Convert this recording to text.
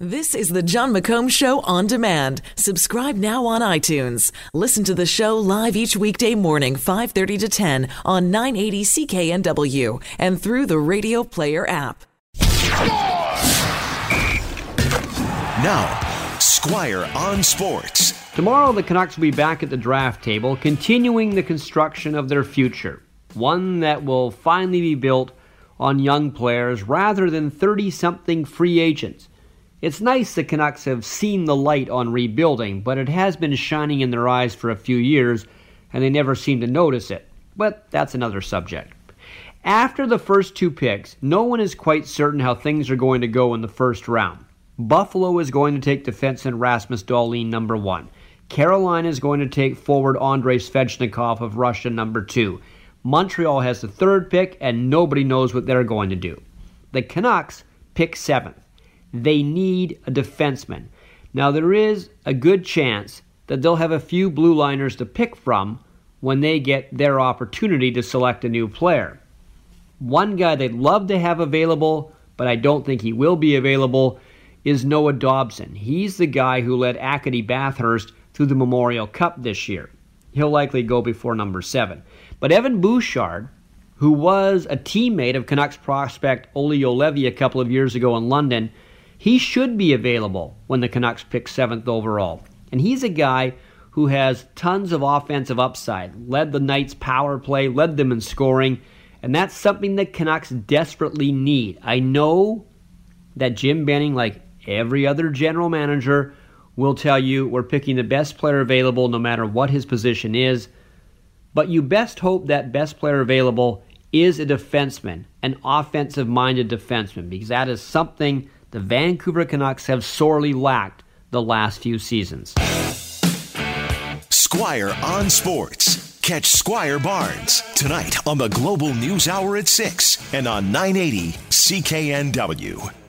This is the Jon McComb Show on demand. Subscribe now on iTunes. Listen to the show live each weekday morning, 5:30 to 10 on 980 CKNW and through the Radio Player app. Now, Squire on Sports. Tomorrow, the Canucks will be back at the draft table, continuing the construction of their future. One that will finally be built on young players rather than 30 something free agents. It's nice the Canucks have seen the light on rebuilding, but it has been shining in their eyes for a few years, and they never seem to notice it. But that's another subject. After the first two picks, no one is quite certain how things are going to go in the first round. Buffalo is going to take defenseman Rasmus Dahlin number one. Carolina is going to take forward Andrei Svechnikov of Russia number two. Montreal has the third pick, and nobody knows what they're going to do. The Canucks pick seventh they need a defenseman. Now, there is a good chance that they'll have a few blue liners to pick from when they get their opportunity to select a new player. One guy they'd love to have available, but I don't think he will be available, is Noah Dobson. He's the guy who led Acadie Bathurst through the Memorial Cup this year. He'll likely go before number seven. But Evan Bouchard, who was a teammate of Canucks prospect Olli Juolevi a couple of years ago in London, he should be available when the Canucks pick seventh overall. And he's a guy who has tons of offensive upside, led the Knights' power play, led them in scoring, and that's something that Canucks desperately need. I know that Jim Benning, like every other general manager, will tell you we're picking the best player available no matter what his position is. But you best hope that best player available is a defenseman, an offensive minded defenseman, because that is something the Vancouver Canucks have sorely lacked the last few seasons. Squire on Sports. Catch Squire Barnes tonight on the Global News Hour at 6 and on 980 CKNW.